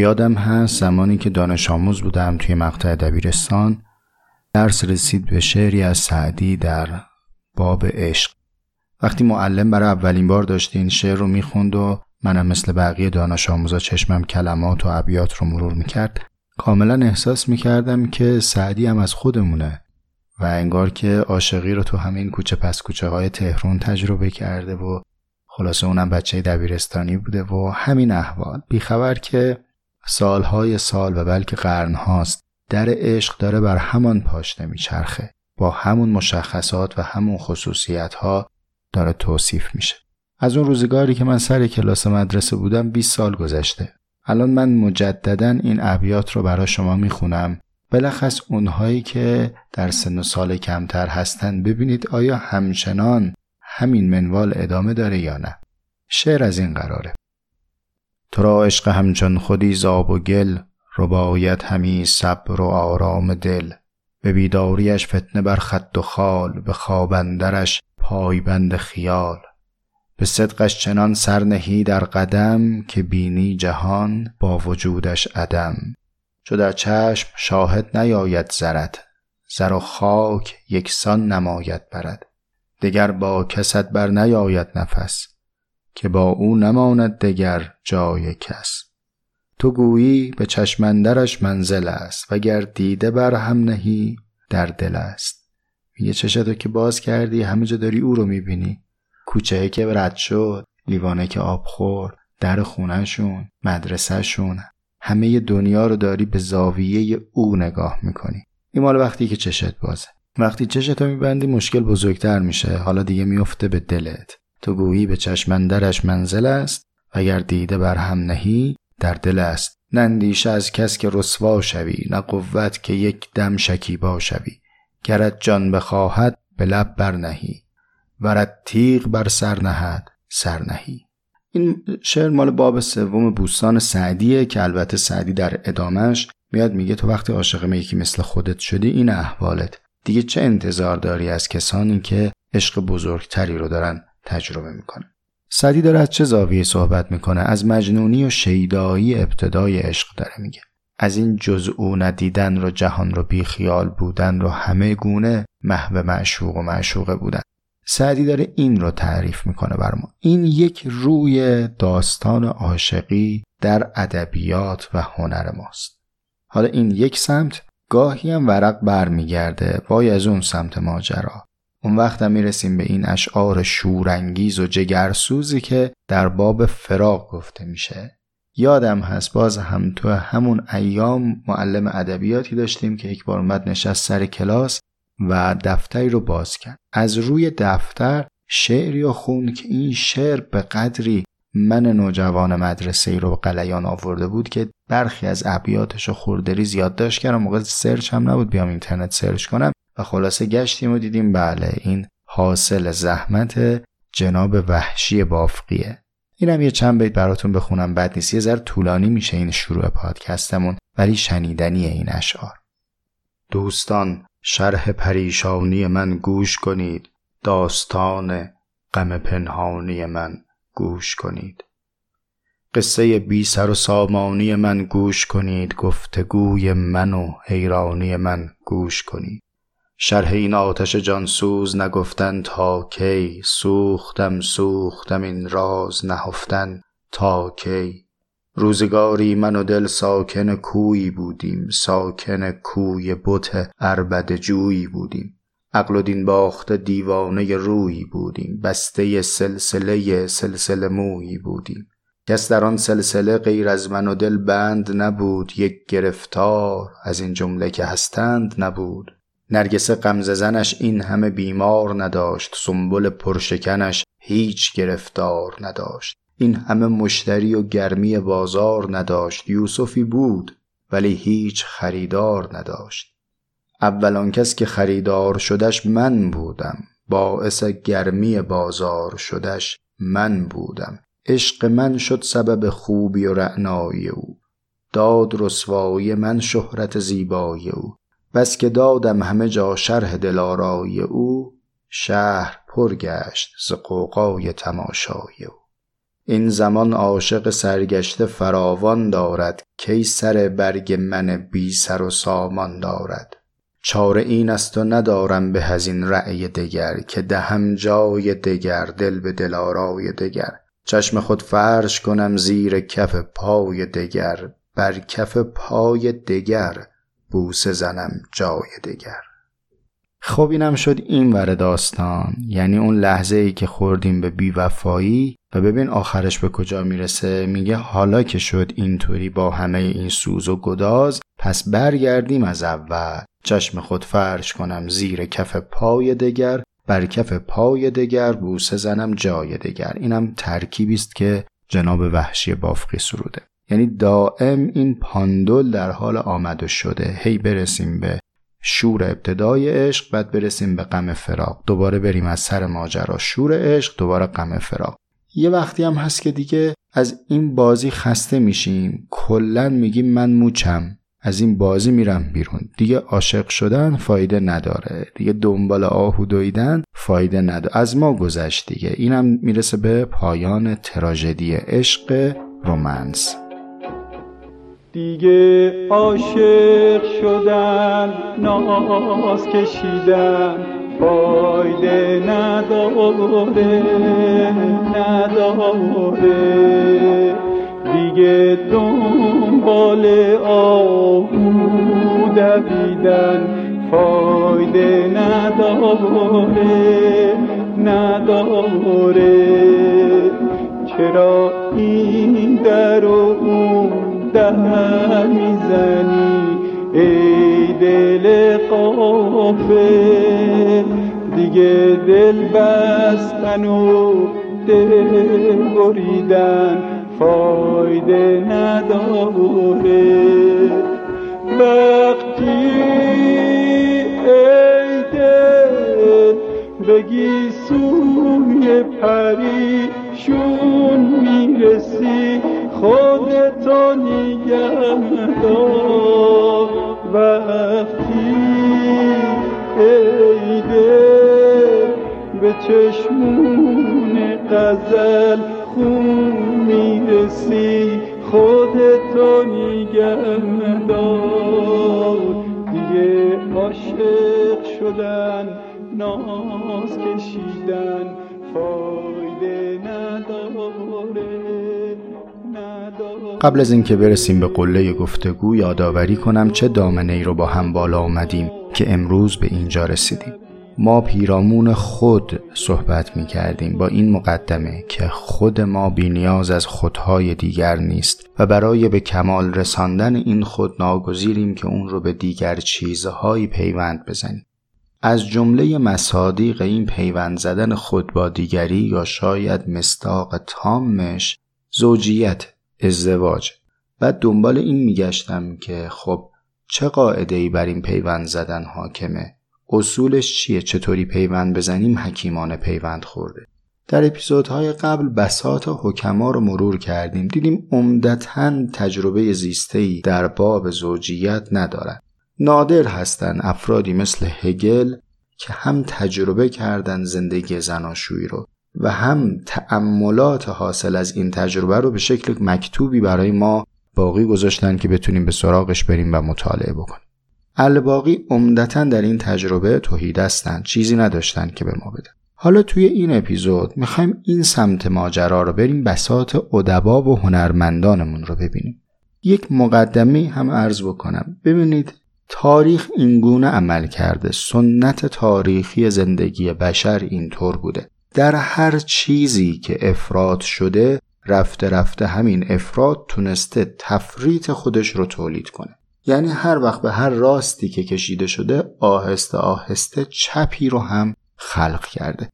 یادم هست زمانی که دانش آموز بودم توی مقطع دبیرستان. درس رسید به شعری از سعدی در باب عشق. وقتی معلم برای اولین بار داشته این شعر رو می‌خوند و منم مثل بقیه دانش آموزا چشمم کلمات و ابیات رو مرور می‌کرد کاملا احساس می‌کردم که سعدی هم از خودمونه و انگار که عاشقی رو تو همین کوچه پس کوچه های تهرون تجربه کرده و خلاصه اونم بچه دبیرستانی بوده و همین احوال. بیخبر که سالهای سال و بلکه قرنهاست در عشق داره بر همان پاشنه میچرخه. با همون مشخصات و همون خصوصیت ها داره توصیف میشه. از اون روزگاری که من سر کلاس مدرسه بودم 20 سال گذشته. الان من مجددا این ابیات رو برای شما می‌خونم. بلخص اونهایی که در سن و سال کمتر هستن. ببینید آیا همچنان همین منوال ادامه داره یا نه. شعر از این قراره. تو را عشق همچون خودی زاب و گل ربایت همی صبر و آرام دل. به بیداریش فتنه بر خط و خال به خوابندرش پایبند خیال. به صدقش چنان سرنهی در قدم که بینی جهان با وجودش عدم. چو در چشم شاهد نیاید زرد زر و خاک یکسان نماید برد. دگر با کست بر نیاید نفس. که با او نماند دگر جای کس. تو گویی به چشمندرش منزل است وگر دیده بر هم نهی در دل است. میگه چشتو که باز کردی؟ همه جا داری او رو می‌بینی. کوچه که رد شد لیوانه که آب خور در خونهشون مدرسهشون. همه دنیا رو داری به زاویه او نگاه می‌کنی. این مال وقتی که چشت بازه. وقتی چشتو میبندی مشکل بزرگتر میشه. حالا دیگه میفته به دلت. تو گویی به چشمندرش منزل است اگر دیده بر هم نهی در دل است. نندیشه از کس که رسوا شوی نه قوت که یک دم شکیبا شوی. گرت جان بخواهد به لب برنهی ورد تیغ بر سر نهد سر نهی. این شعر مال باب سوم بوستان سعدیه که البته سعدی در ادامش میاد میگه تو وقتی عاشق یکی مثل خودت شدی این احوالت. دیگه چه انتظار داری از کسانی که عشق بزرگتری رو دارن؟ تجربه می‌کنه. سعدی داره از چه زاویه صحبت می‌کنه؟ از مجنونی و شیدایی ابتدای عشق داره میگه. از این جزء ندیدن رو جهان رو بی خیال بودن رو همه گونه محو معشوق و معشوقه بودن. سعدی داره این رو تعریف می‌کنه بر ما این یک روی داستان عاشقی در ادبیات و هنر ماست. حالا این یک سمت گاهی هم ورق برمیگرده وای از اون سمت ماجرا. اون وقت هم می‌رسیم به این اشعار شورانگیز و جگرسوزی که در باب فراق گفته میشه. یادم هست باز هم تو همون ایام معلم ادبیاتی داشتیم که یک بار اومد نشست سر کلاس و دفتری رو باز کرد. از روی دفتر شعری و خون که این شعر به قدری من نوجوان مدرسه ای رو قلیان آورده بود که برخی از ابیاتش رو خوردری زیاد داشت کردم. موقع سرچ هم نبود بیام اینترنت سرچ کنم. خلاصه گشتیم و دیدیم بله این حاصل زحمت جناب وحشی بافقیه. اینم یه چند بیت براتون بخونم بعد نیست. یه ذره طولانی میشه این شروع پادکستمون ولی شنیدنی این اشعار. دوستان شرح پریشانی من گوش کنید. داستان غم پنهانی من گوش کنید. قصه بی سر و سامانی من گوش کنید. گفتگوی من و حیرانی من گوش کنید. شرح این آتش جانسوز نگفتن تا کی سوختم سوختم این راز نهفتن تا کی. روزگاری من و دل ساکن کویی بودیم ساکن کوی بت اربد جویی بودیم. عقل و دین باخته دیوانه رویی بودیم بسته سلسله سلسله مویی بودیم. کس در آن سلسله غیر از من و دل بند نبود یک گرفتار از این جمله که هستند نبود. نرگس غمزه این همه بیمار نداشت سنبل پرشکنش هیچ گرفتار نداشت. این همه مشتری و گرمی بازار نداشت یوسفی بود ولی هیچ خریدار نداشت. اول کس که خریدار شدش من بودم باعث گرمی بازار شدش من بودم. عشق من شد سبب خوبی و رعنایی او. داد رسوایی من شهرت زیبایی او. بس که دادم همه جا شرح دلارایی او شهر پر گشت ز قوقای تماشای او. این زمان عاشق سرگشته فراوان دارد کی سر برگ من بی سر و سامان دارد. چاره این است و ندارم به هزین رأی دگر که دهم جای دگر دل به دلارای دگر. چشم خود فرش کنم زیر کف پای دگر بر کف پای دگر. بوسه زنم جای دگر. خب اینم شد این ور داستان. یعنی اون لحظه ای که خوردیم به بیوفایی و ببین آخرش به کجا می‌رسه. میگه حالا که شد اینطوری با همه این سوز و گداز پس برگردیم از اول. چشم خود فرش کنم زیر کف پای دگر بر کف پای دگر بوسه زنم جای دگر. اینم ترکیبی است که جناب وحشی بافقی سروده. یعنی دائم این پاندول در حال آمد و شده. هی برسیم به شور ابتدای عشق بعد برسیم به غم فراق. دوباره بریم از سر ماجرا. شور عشق دوباره غم فراق. یه وقتی هم هست که دیگه از این بازی خسته میشیم. کلا میگیم من موچم. از این بازی میرم بیرون. دیگه عاشق شدن فایده نداره. دیگه دنبال آهو دویدن فایده نداره. از ما گذشت دیگه. اینم می‌رسه به پایان تراژدی عشق رومنس دیگه عاشق شدن ناز کشیدن فایده نداره نداره. دیگه دنبال آهو دویدن فایده نداره نداره. چرا این در و اون در می‌زنی ای دل قافل دیگه دل بستن و دل بریدن فایده نداره. وقتی ای دل بگی سوی پریشون می‌رسی خودتو نگه دار وقتی ای دل به چشمون قزل خون می‌رسی. خودتو نگه دار دیگه عاشق شدن ناز کشیدن فایده نداره. قبل از اینکه برسیم به قله گفتگو یادآوری کنم چه دامنه ای رو با هم بالا آمدیم که امروز به اینجا رسیدیم. ما پیرامون خود صحبت می کردیم با این مقدمه که خود ما بینیاز از خودهای دیگر نیست و برای به کمال رساندن این خود ناگزیریم که اون رو به دیگر چیزهایی پیوند بزنیم. از جمله مصادیق این پیوند زدن خود با دیگری یا شاید مستاق تامش زوجیت ازدواج. و دنبال این میگشتم که خب چه قاعده ای بر این پیوند زدن حاکمه؟ اصولش چیه؟ چطوری پیوند بزنیم؟ حکیمانه پیوند خورده. در اپیزودهای قبل بساط حکما رو مرور کردیم. دیدیم عمدتا تجربه زیستهی در باب زوجیت ندارن. نادر هستن افرادی مثل هگل که هم تجربه کردن زندگی زناشویی رو. و هم تأملات حاصل از این تجربه رو به شکل مکتوبی برای ما باقی گذاشتن که بتونیم به سراغش بریم و مطالعه بکنیم. الباقی عمدتا در این تجربه توحید هستند چیزی نداشتن که به ما بدن. حالا توی این اپیزود می‌خوایم این سمت ماجرا رو بریم بسات ادبا و هنرمندانمون رو ببینیم. یک مقدمی هم عرض بکنم. ببینید تاریخ اینگونه عمل کرده. سنت تاریخی زندگی بشر اینطور بوده. در هر چیزی که افراد شده رفته رفته همین افراد تونسته تفریط خودش رو تولید کنه. یعنی هر وقت به هر راستی که کشیده شده آهسته آهسته چپی رو هم خلق کرده.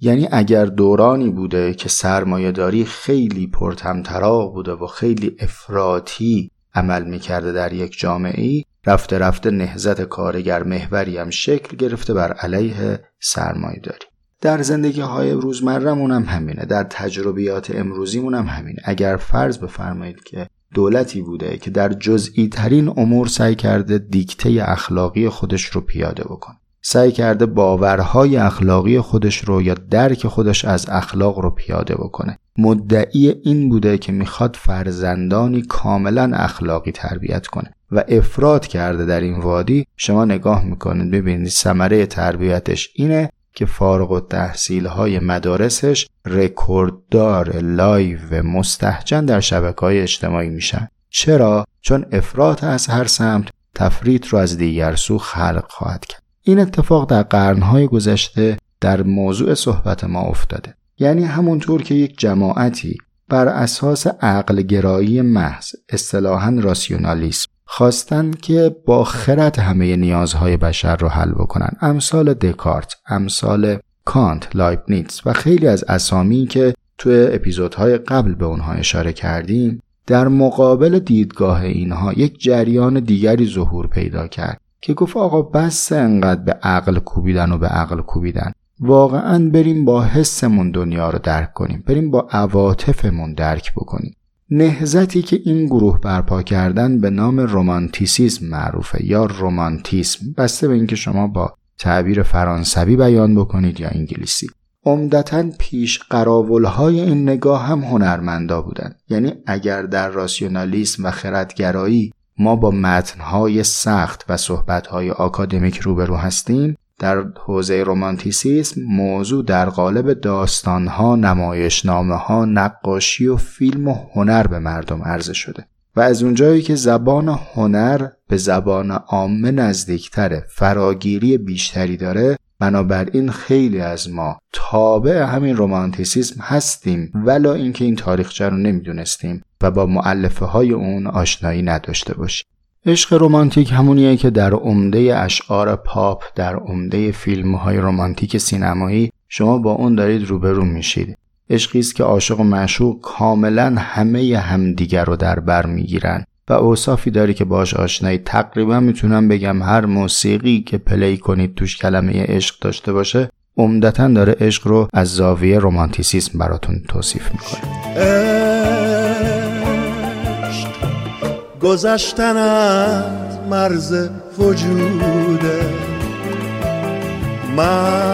یعنی اگر دورانی بوده که سرمایه داری خیلی پرتمطراق بوده و خیلی افراطی عمل می‌کرده در یک جامعه ای رفته رفته نهزت کارگر محوری هم شکل گرفته بر علیه سرمایه داری. در زندگی های روزمرمون هم همینه در تجربیات امروزیمون هم همینه. اگر فرض بفرمایید که دولتی بوده که در جزئی ترین امور سعی کرده دیکته اخلاقی خودش رو پیاده بکنه سعی کرده باورهای اخلاقی خودش رو یا درک خودش از اخلاق رو پیاده بکنه مدعی این بوده که می‌خواد فرزندانی کاملا اخلاقی تربیت کنه و افراد کرده در این وادی. شما نگاه می‌کنید ببینید ثمره تربیتش اینه که فارغ و تحصیل های مدارسش رکورددار live مستهجن در شبکه های اجتماعی میشن. چرا؟ چون افراط از هر سمت تفریط رو از دیگر سو خلق خواهد کرد. این اتفاق در قرنهای گذشته در موضوع صحبت ما افتاده. یعنی همونطور که یک جماعتی بر اساس عقل گرایی محض اصطلاحا راسیونالیسم خواستن که با خرد همه نیازهای بشر رو حل بکنن. امثال دکارت امثال کانت لایبنیتس و خیلی از اسامی که توی اپیزودهای قبل به اونها اشاره کردیم در مقابل دیدگاه اینها یک جریان دیگری ظهور پیدا کرد که گفت آقا بس انقدر به عقل کوبیدن و به عقل کوبیدن. واقعا بریم با حسمون دنیا رو درک کنیم. بریم با عواطفمون درک بکنیم. نهزتی که این گروه برپا کردن به نام رومانتیسیزم معروفه یا رومانتیسم بسته به اینکه شما با تعبیر فرانسوی بیان بکنید یا انگلیسی. عمدتا پیش قراولهای این نگاه هم هنرمندا بودند یعنی اگر در راسیونالیسم و خردگرایی ما با متنهای سخت و صحبتهای آکادمیک روبرو هستیم در حوزه رومانتیسیسم موضوع در قالب داستانها، نمایشنامه ها، نقاشی و فیلم و هنر به مردم عرضه شده و از اونجایی که زبان هنر به زبان عامه نزدیکتره فراگیری بیشتری داره بنابراین خیلی از ما تابع همین رومانتیسیسم هستیم ولا اینکه این تاریخچه رو نمی‌دونستیم و با معلفه های اون آشنایی نداشته باشیم. عشق رمانتیک همونیه که در عمده اشعار پاپ در عمده فیلم های رمانتیک سینمایی شما با اون دارید روبرو میشید. عشقی است که عاشق و معشوق کاملا همه همدیگر رو در بر می‌گیرن و اوصافی داری که باش آشنایی. تقریبا می‌تونم بگم هر موسیقی که پلی کنید توش کلمه عشق داشته باشه عمدتا داره عشق رو از زاویه رومانتیسیسم براتون توصیف می‌کنه. گذشتن از مرز وجوده. مرگ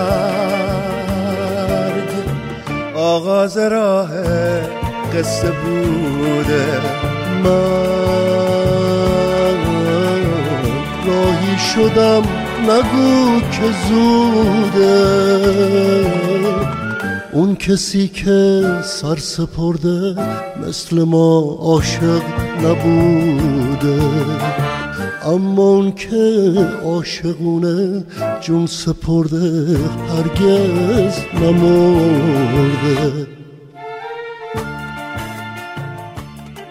آغاز راه قصه بوده. من راهی شدم نگو که زوده. اون کسی که سر سپرده مثل ما عاشق نبوده. اما اون که عاشقونه جون سپرده هرگز نمرده.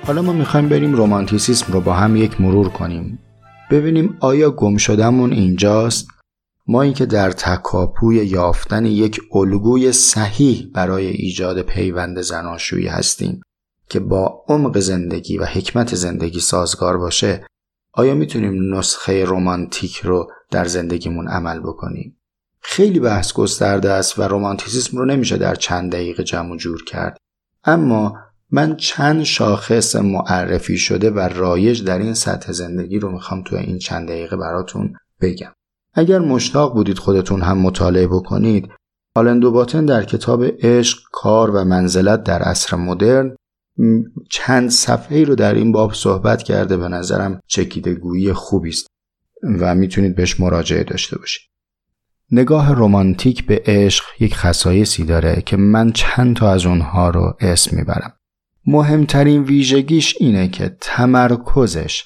حالا ما می‌خوایم بریم رومانتیسیسم رو با هم یک مرور کنیم. ببینیم آیا گم شدمون اینجاست؟ ما اینکه در تکاپوی یافتن یک الگوی صحیح برای ایجاد پیوند زناشویی هستیم که با عمق زندگی و حکمت زندگی سازگار باشه آیا می‌تونیم نسخه رومانتیک رو در زندگیمون عمل بکنیم؟ خیلی بحث گسترده است و رومانتیسیسم رو نمیشه در چند دقیقه جمع جور کرد. اما من چند شاخص معرفی شده و رایج در این سطح زندگی رو می‌خوام توی این چند دقیقه براتون بگم. اگر مشتاق بودید خودتون هم مطالعه بکنید آلندو باتن در کتاب عشق، کار و منزلت در عصر مدرن چند صفحه رو در این باب صحبت کرده به نظرم چکیدگویی خوبی است و می‌تونید بهش مراجعه داشته باشید. نگاه رمانتیک به عشق یک خصایصی داره که من چند تا از اونها رو اسم می‌برم. مهمترین ویژگیش اینه که تمرکزش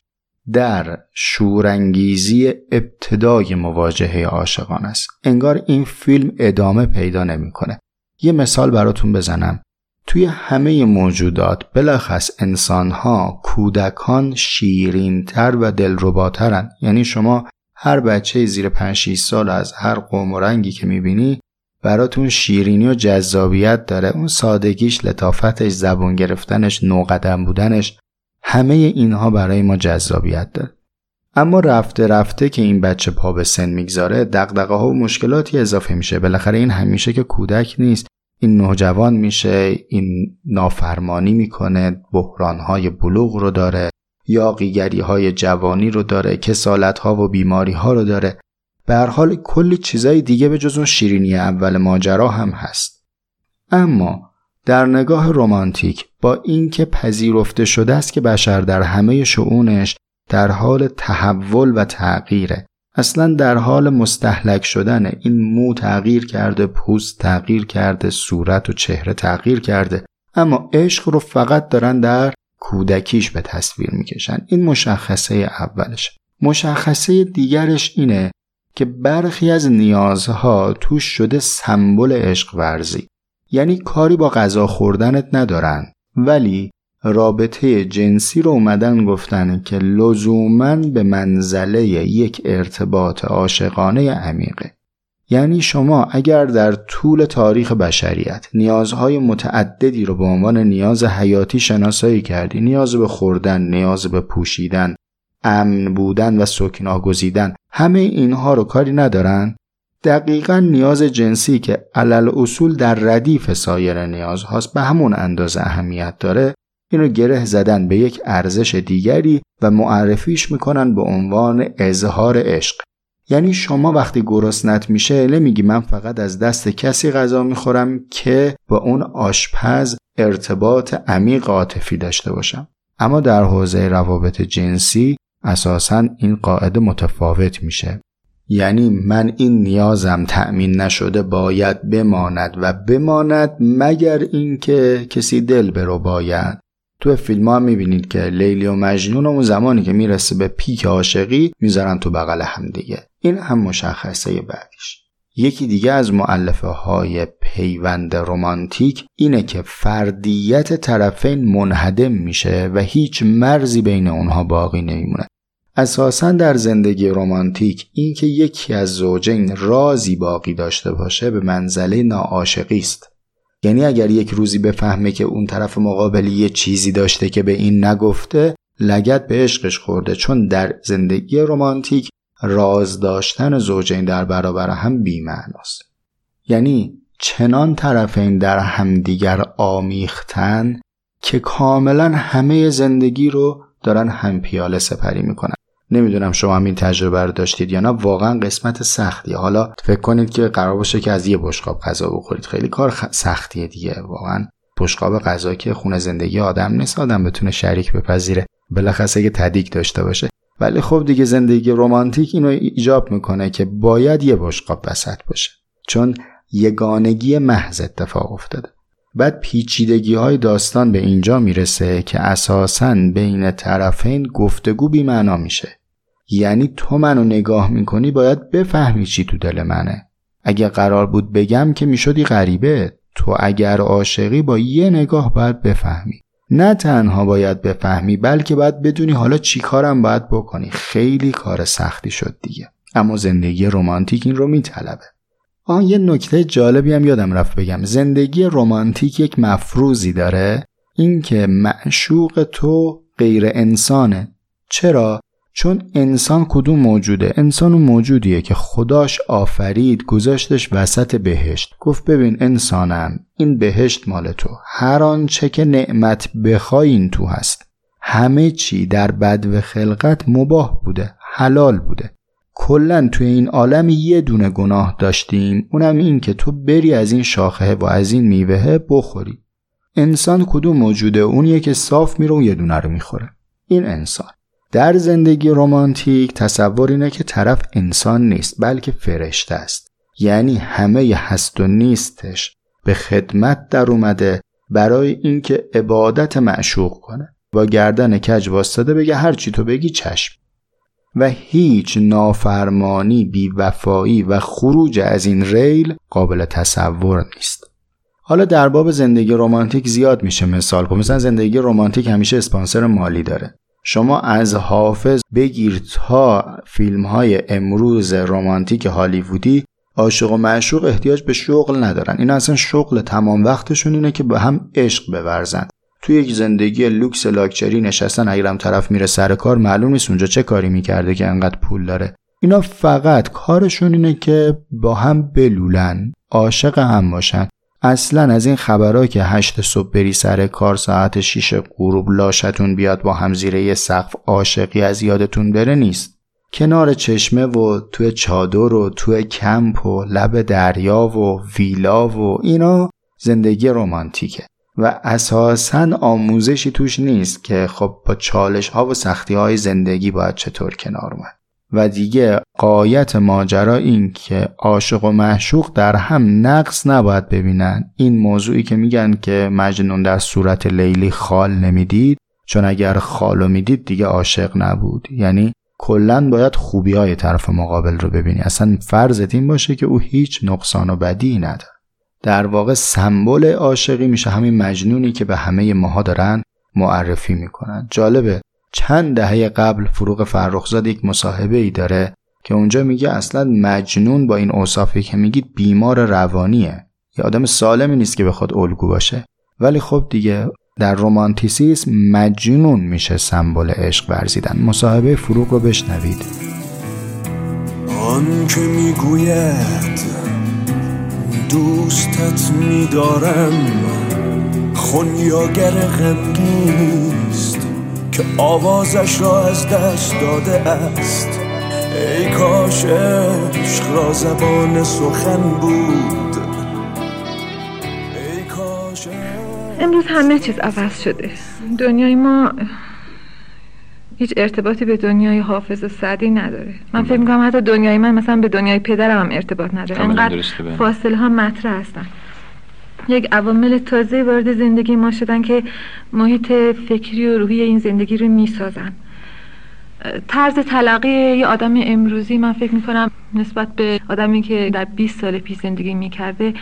در شورانگیزی ابتدای مواجهه عاشقان است. انگار این فیلم ادامه پیدا نمی‌کنه. یه مثال براتون بزنم. توی همه موجودات بلخص انسانها کودکان شیرینتر و دلرباترن. یعنی شما هر بچه زیر 5 6 سال از هر قوم و رنگی که می‌بینی براتون شیرینی و جذابیت داره. اون سادگیش لطافتش زبون گرفتنش نوقدم بودنش همه اینها برای ما جذابیت داره اما رفته رفته که این بچه پا به سن می‌گذاره دقدقه ها و مشکلاتی اضافه میشه. بالاخره این همیشه که کودک نیست. این نوجوان میشه این نافرمانی می‌کنه بحرانهای بلوغ رو داره یاقیگری های جوانی رو داره کسالت ها و بیماری ها رو داره. به هر حال کلی چیزای دیگه به جز اون شیرینی اول ماجرا هم هست. اما در نگاه رمانتیک با اینکه پذیرفته شده است که بشر در همه شعونش در حال تحول و تغییره. اصلا در حال مستحلک شدن این مو تغییر کرده پوست تغییر کرده صورت و چهره تغییر کرده اما عشق رو فقط دارن در کودکیش به تصویر می‌کشن. این مشخصه اولش. مشخصه دیگرش اینه که برخی از نیازها توش شده سمبل عشق ورزی. یعنی کاری با غذا خوردنت ندارن. ولی رابطه جنسی رو اومدن گفتن که لزوما به منزله یک ارتباط عاشقانه عمیقه. یعنی شما اگر در طول تاریخ بشریت نیازهای متعددی رو به عنوان نیاز حیاتی شناسایی کردی نیاز به خوردن نیاز به پوشیدن امن بودن و سکنا گزیدن همه اینها رو کاری ندارن؟ دقیقا نیاز جنسی که علل اصول در ردیف سایر نیاز هاست به همون اندازه اهمیت داره اینو گره زدن به یک ارزش دیگری و معرفیش می‌کنن به عنوان اظهار عشق. یعنی شما وقتی گرسنت میشه نمیگی من فقط از دست کسی غذا می‌خورم که با اون آشپز ارتباط عمیق عاطفی داشته باشم. اما در حوزه روابط جنسی اساسا این قاعده متفاوت میشه. یعنی من این نیازم تأمین نشده باید بماند و بماند مگر اینکه کسی دل برو باید. تو فیلم ها می‌بینید که لیلی و مجنون اون زمانی که می‌رسه به پیک عاشقی می‌ذارن تو بغل هم دیگه. این هم مشخصه بعدیش. یکی دیگه از معلفه های پیوند رمانتیک اینه که فردیت طرفین منهدم میشه و هیچ مرزی بین اونها باقی نمیمونه. اساسا در زندگی رمانتیک اینکه یکی از زوجین رازی باقی داشته باشه به منزله ناعاشقی است. یعنی اگر یک روزی بفهمه که اون طرف مقابلی یه چیزی داشته که به این نگفته لگت به عشقش خورده چون در زندگی رمانتیک راز داشتن زوجین در برابر هم بیمعناست. یعنی چنان طرفین در همدیگر آمیختن که کاملا همه زندگی رو دارن هم پیاله سپری می‌کنن. نمی‌دونم شما هم این تجربه رو داشتید یا نه واقعا قسمت سختیه. حالا فکر کنید که قرار باشه که از یه بشقاب غذا بخورید. خیلی کار سختیه دیگه. واقعا بشقاب غذا که خونه زندگی آدم نیست آدم بتونه شریک بپذیره. بلخصه که تدیک داشته باشه. ولی خب دیگه زندگی رمانتیک اینو ایجاب می‌کنه که باید یه بشقاب وسط باشه. چون یگانگی محض اتفاق افتاده. بعد پیچیدگی های داستان به اینجا می‌رسه که اساسا بین طرفین گفتگو بی معنا میشه. یعنی تو منو نگاه می‌کنی باید بفهمی چی تو دل منه. اگه قرار بود بگم که می‌شدی غریبه تو اگر عاشقی با یه نگاه باید بفهمی. نه تنها باید بفهمی بلکه باید بدونی حالا چی کارم باید بکنی. خیلی کار سختی شد دیگه. اما زندگی رمانتیک این رو میطلبه. آن یه نکته جالبی هم یادم رفت بگم. زندگی رمانتیک یک مفروضی داره. اینکه معشوق تو غیر انسانه. چرا؟ چون انسان کدوم موجوده؟ انسان اون موجودیه که خداش آفرید گذاشتش وسط بهشت. گفت ببین انسانم این بهشت مال تو. هر آنچه که نعمت بخوای این تو هست. همه چی در بد و خلقت مباه بوده حلال بوده. کلا توی این عالم یه دونه گناه داشتیم. اونم این که تو بری از این شاخه و از این میوه بخوری. انسان کدوم موجوده؟ اونیه که صاف میره و یه دونه رو می‌خوره. این انسان. در زندگی رمانتیک تصور اینه که طرف انسان نیست بلکه فرشته است. یعنی همه هست و نیستش به خدمت در اومده برای اینکه عبادت معشوق کنه. با گردن کج واسطه بگه هر چی تو بگی چشم. و هیچ نافرمانی بیوفایی و خروج از این ریل قابل تصور نیست. حالا در باب زندگی رمانتیک زیاد میشه مثال کن مثلا زندگی رمانتیک همیشه اسپانسر مالی داره. شما از حافظ بگیر تا فیلم های امروز رمانتیک هالیوودی عاشق و معشوق احتیاج به شغل ندارن. این اصلا شغل تمام وقتشون اینه که به هم عشق بورزن. توی یک زندگی لوکس لاکچری نشستن اگرم طرف میره سر کار معلوم نیست اونجا چه کاری می‌کرده که انقدر پول داره. اینا فقط کارشون اینه که با هم بلولن عاشق هم باشن. اصلا از این خبرها که هشت صبح بری سر کار ساعت شیش غروب لاشتون بیاد با هم زیر یه سقف عاشقی از یادتون بره نیست. کنار چشمه و توی چادر و توی کمپ و لب دریا و ویلا و اینا زندگی رمانتیکه. و اساسا آموزشی توش نیست که خب با چالش ها و سختی های زندگی باید چطور کنار اومد. و دیگه قایت ماجرا این که عاشق و معشوق در هم نقص نباید ببینن. این موضوعی که میگن که مجنون در صورت لیلی خال نمی‌دید چون اگر خالو می‌دید دیگه عاشق نبود. یعنی کلا باید خوبی های طرف مقابل رو ببینی. اصلا فرضت این باشه که او هیچ نقصان و بدی نداره. در واقع سمبل عاشقی میشه همین مجنونی که به همه ماها دارن معرفی می‌کنن. جالبه. چند دهه قبل فروغ فرخزاد یک مصاحبه ای داره که اونجا میگه اصلا مجنون با این اوصافی که میگید بیمار روانیه. یه آدم سالمی نیست که به خود الگو باشه. ولی خب دیگه در رومانتیسیسم مجنون میشه سمبل عشق ورزیدن. مصاحبه فروغ رو بشنوید. آن که می‌گوید دوستت میدارم خونیاگر غمگیست که آوازش را از دست داده است. ای کاش عشق را زبان سخن بود. ای کاش امروز همه چیز عوض شده. دنیای ما هیچ ارتباطی به دنیای حافظ سعدی نداره. من فکر می‌کنم حتی دنیای من مثلا به دنیای پدرم هم ارتباط نداره. انقدر فاصله ها مطرح هستن. یک عوامل تازه وارد زندگی ما شدن که محیط فکری و روحی این زندگی رو می‌سازن. طرز تلقی یه آدم امروزی من فکر می‌کنم نسبت به آدمی که در 20 سال پیش زندگی می‌کرده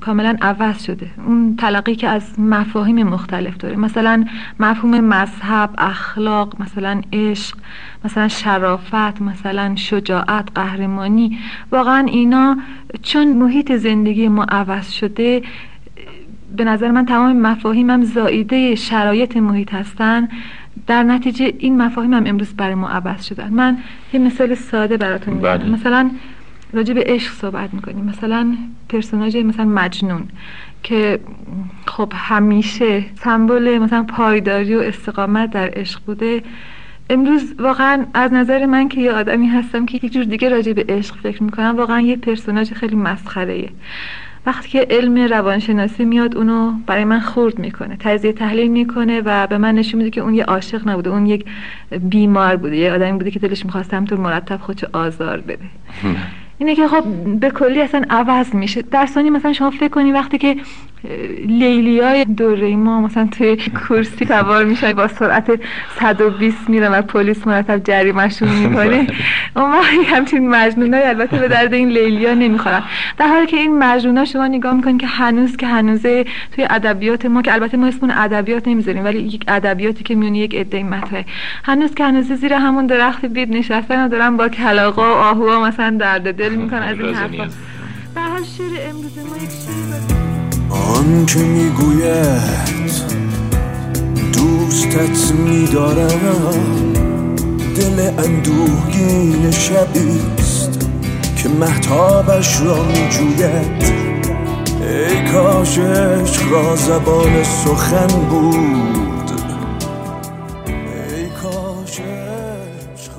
کاملا عوض شده. اون تلقی که از مفاهیم مختلف داره. مثلا مفهوم مذهب اخلاق مثلا عشق مثلا شرافت مثلا شجاعت قهرمانی. واقعا اینا چون محیط زندگی ما عوض شده به نظر من تمام مفاهیمم زائیده شرایط محیط هستن. در نتیجه این مفاهیم هم امروز برای ما عوض شدن. من یه مثال ساده براتون میگم. بله. مثلا راجع به عشق صحبت می‌کنیم. مثلا پرسوناژ مثلا مجنون که خب همیشه سمبل مثلا پایداری و استقامت در عشق بوده. امروز واقعا از نظر من که یه آدمی هستم که یک جور دیگه راجع به عشق فکر می‌کنم واقعا یه پرسوناژ خیلی مسخره وقتی که علم روانشناسی میاد اونو برای من خورد می‌کنه تجزیه تحلیل می‌کنه و به من نشون میده که اون یه عاشق نبوده اون یک بیمار بوده یه آدمی بوده که دلش می‌خواست همطور مرتب خودشو آزار بده. اینه که خب به کلی اصلا عوض میشه. در ثانی مثلا شما فکر کنی وقتی که لیلی های دوره ما مثلا توی کرسی سوار میشن با سرعت 120 میرن و پلیس مرتب جریمهشون می‌کنه. اون وقت همچین مجنون های البته به درد این لیلی ها نمی‌خورن. در حالی که این مجنون ها شما نگاه می‌کنین که هنوز که هنوزه توی ادبیات ما که البته ما اسمون ادبیات نمی‌ذاریم ولی یک ادبیاتی که میونی یک عده مطرح. هنوز که هنوز زیر همون درخت بید نشستن و دارن با کلاغا و آهوها مثلا درد دل می‌کنن از این حرفا. به هر شعر امروز ما یک شعر آن که می‌گوید دوستت میدارم. دل اندوهگین شبیست که محتابش را میجوید. ای کاش عشق را زبان سخن بود. ای کاش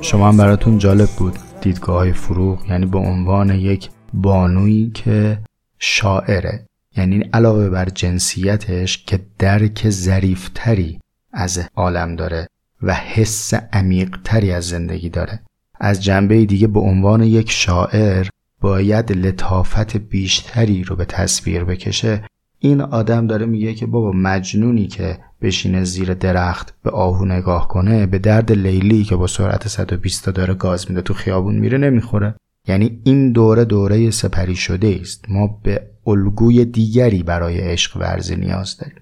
شما هم براتون جالب بود. دیدگاه های فروغ یعنی به عنوان یک بانویی که شاعره. یعنی علاوه بر جنسیتش که درک ظریفتری از عالم داره و حس عمیقتری از زندگی داره. از جنبه دیگه به عنوان یک شاعر باید لطافت بیشتری رو به تصویر بکشه. این آدم داره میگه که بابا مجنونی که بشینه زیر درخت به آهو نگاه کنه به درد لیلی که با سرعت 120 تا داره گاز میده تو خیابون میره نمی‌خوره. یعنی این دوره دوره سپری شده است. ما به الگوی دیگری برای عشق ورزی نیاز داریم.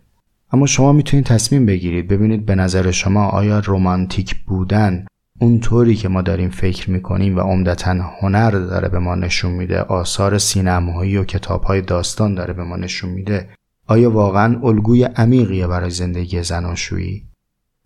اما شما می‌تونید تصمیم بگیرید. ببینید به نظر شما آیا رومانتیک بودن اونطوری که ما داریم فکر می‌کنیم و عمدتا هنر داره به ما نشون میده آثار سینمایی و کتابهای داستان داره به ما نشون میده آیا واقعا الگوی عمیقیه برای زندگی زناشویی؟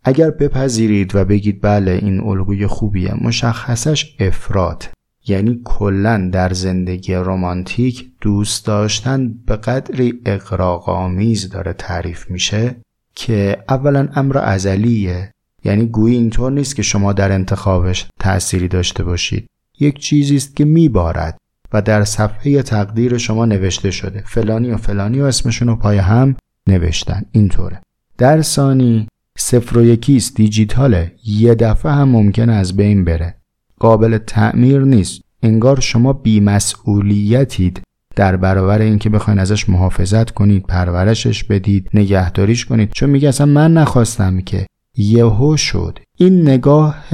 اگر بپذیرید و بگید بله این الگوی خوبیه مشخصش افراد یعنی کلا در زندگی رمانتیک دوست داشتن به قدری اقراقامیز داره تعریف میشه که اولا امر ازلیه. یعنی گویی اینطور نیست که شما در انتخابش تأثیری داشته باشید. یک چیزی است که میبارد و در صفحه تقدیر شما نوشته شده. فلانی و فلانی و اسمشون رو پای هم نوشتن. اینطوره. در ثانی صفر و یکیست دیجیتاله. یه دفعه هم ممکن از بین بره. قابل تعمیر نیست. انگار شما بیمسئولیتید. در برابر اینکه بخواین ازش محافظت کنید پرورشش بدید نگهداریش کنید. چون میگه اصلا من نخواستم که یهو شد. این نگاه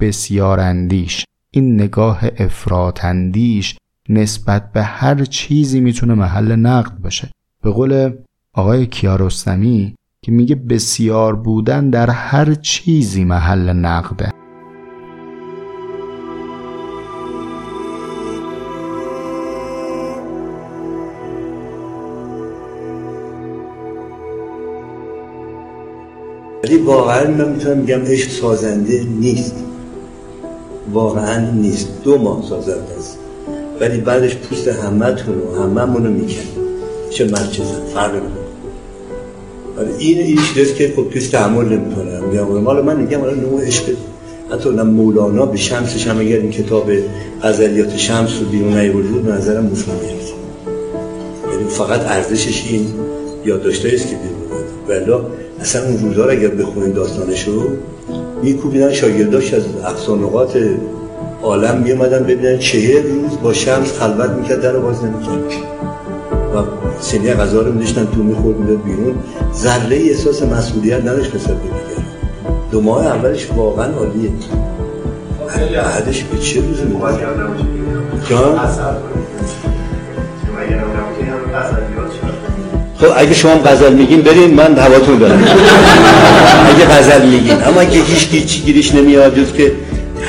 بسیار اندیش این نگاه افراتندیش نسبت به هر چیزی می‌تونه محل نقد باشه. به قول آقای کیارستمی که میگه بسیار بودن در هر چیزی محل نقده. ولی واقعا من می‌تونم میگم عشق سازنده نیست. واقعا نیست. دو ماه سازنده است. ولی بعدش پوست همتون و هممون رو می‌کنه چه من چه فرق ولی این این چیزی که خب کسی تحمل نمی‌کنه. میگم مال من میگم حالا نوع عشق. حتی مولانا به شمسش هم اگر این کتاب غزلیات شمس رو بیرون نیورده بود نظرم مفهوم یعنی فقط ارزشش این یادداشتایی است که بیرون ولی اصلا اون روزا رو اگر بخونید داستانشو میکوبیدن شاگرداش از اقصانقات عالم میامدن ببینن چهر روز با شمس خلوت می‌کرد در باز نمی‌کرد. و سینی غذا رو میداشتن تو می‌خورد می‌داد بیرون. ذره احساس مسئولیت نداشت نسبت به دو ماه اولش واقعا عالیه. بعدش به چه روز میاد خب اگه شما غزل میگین برین من هواتون دارم. اگه غزل میگین. اما اگه هیچ چی گیریش نمیاد جز که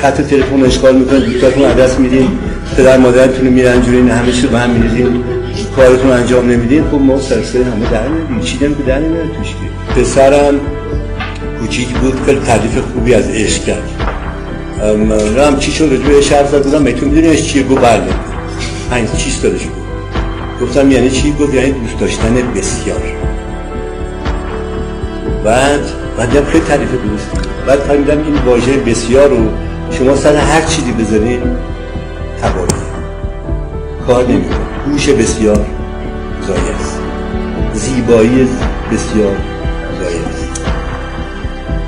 خط تلفن اشغال می‌کنه دوستاتون عدس میدین پدر مادرتون میرن جوری همه چیز به هم میریزین کارتون انجام نمیدین خب ما سرسره همه در نمیدین چی که در نمیدین توش که؟ پسرم کوچیک بود خیلی تعریف خوبی از عشق کرد. رم چی شد؟ رجوع شرف زد بودم میتون می‌دونی چیه؟ گو بله. پنج چیز داده شد. گفتم یعنی چی؟ گفت یعنی دوست داشتن بسیار. بعد بعد خیلی تعریف درست. بعد فهمیدم این واژه بسیار رو شما سر هر چیزی بزنید تبایی کار نمی‌کنه هوش بسیار زایی است. زیبایی بسیار زایی است.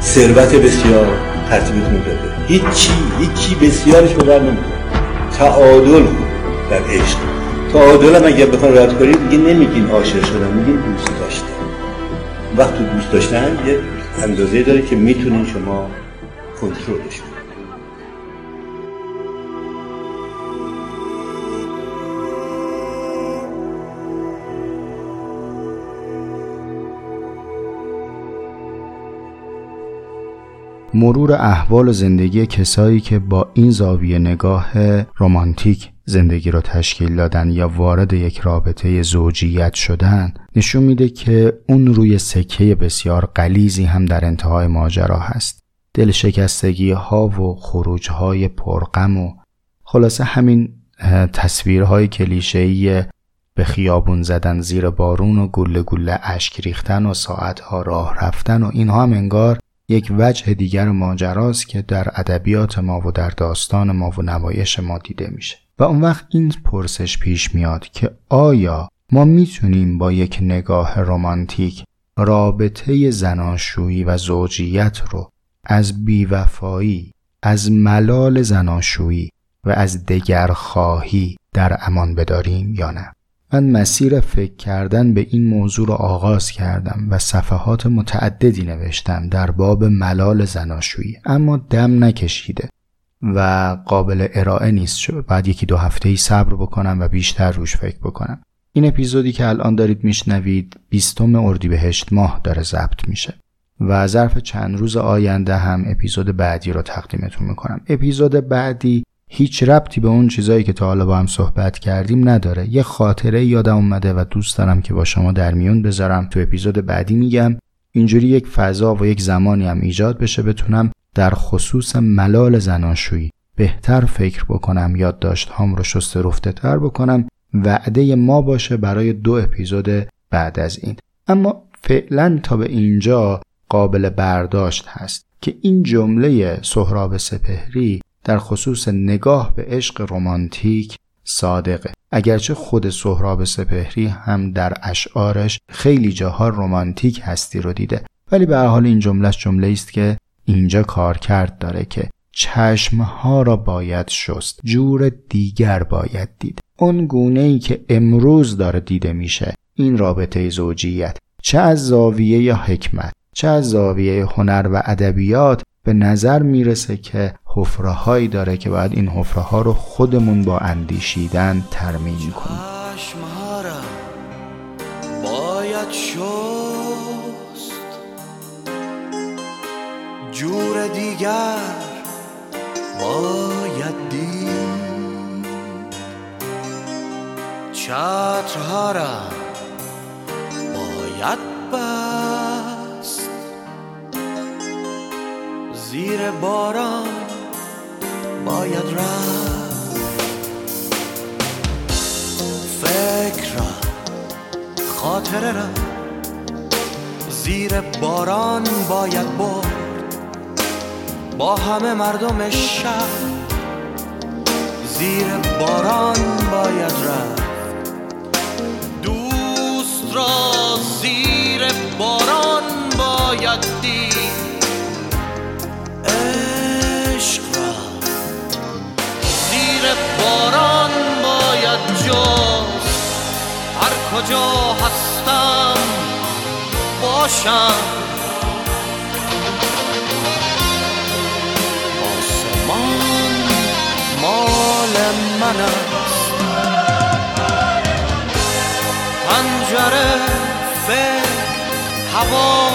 ثروت بسیار ترتیبتون داده هیچی هیچی بسیارش رو بر تعادل در عشق. تعادل هم اگر بخوان رد کنید دیگه نمیگین عاشق شدن میگین دوست داشتن وقتی دوست داشتن یه اندازه داره که می‌تونین شما کنترلش کنید مرور احوال زندگی کسایی که با این زاویه نگاه رمانتیک زندگی رو تشکیل دادن یا وارد یک رابطه زوجیت شدن نشون میده که اون روی سکه بسیار قلیزی هم در انتهای ماجرا هست. دل شکستگی ها و خروج های پرغم و خلاصه همین تصویرهای کلیشه‌ای به خیابون زدن زیر بارون و گله گله اشک ریختن و ساعتها راه رفتن و اینها هم انگار یک وجه دیگر ماجراست که در ادبیات ما و در داستان ما و نمایش ما دیده میشه. و اون وقت این پرسش پیش میاد که آیا ما می‌تونیم با یک نگاه رمانتیک رابطه زناشویی و زوجیت رو از بیوفایی از ملال زناشویی و از دگرخواهی در امان بداریم یا نه؟ من مسیر فکر کردن به این موضوع رو آغاز کردم و صفحات متعددی نوشتم در باب ملال زناشویی اما دم نکشیده. و قابل ارائه نیست بعد یکی دو هفته ای صبر بکنم و بیشتر روش فکر بکنم. این اپیزودی که الان دارید میشنوید بیستم اردیبهشت ماه داره ضبط میشه. و ظرف چند روز آینده هم اپیزود بعدی رو تقدیمتون می‌کنم. اپیزود بعدی هیچ ربطی به اون چیزایی که تا حالا با هم صحبت کردیم نداره. یه خاطره یادم اومده و دوست دارم که با شما در میون بذارم. تو اپیزود بعدی میگم اینجوری یک فضا و یک زمانی هم ایجاد بشه بتونم در خصوص ملال زناشویی. بهتر فکر بکنم یادداشت هام رو شست رفته تر بکنم. وعده ما باشه برای دو اپیزود بعد از این. اما فعلا تا به اینجا قابل برداشت هست که این جمله سهراب سپهری در خصوص نگاه به عشق رمانتیک صادقه. اگرچه خود سهراب سپهری هم در اشعارش خیلی جاها رمانتیک هستی رو دیده ولی به حال این جملهش جمله است که اینجا کار کرد داره که چشمها را باید شست جور دیگر باید دید. اون گونه ای که امروز داره دیده میشه این رابطه زوجیت. چه از زاویه یا حکمت چه از زاویه هنر و ادبیات به نظر می‌رسه که حفره هایی داره که باید این حفره ها رو خودمون با اندیشیدن ترمیم کنیم. باید جور دیگر باید دید. چترها را باید بست. زیر باران باید رفت. فکر را خاطره را زیر باران باید برد. با همه مردم شهر. زیر باران باید رفت. دوست را زیر باران باید دید. عشق را زیر باران باید جز هر کجا هستم باشم. من است پنجره فکر هوا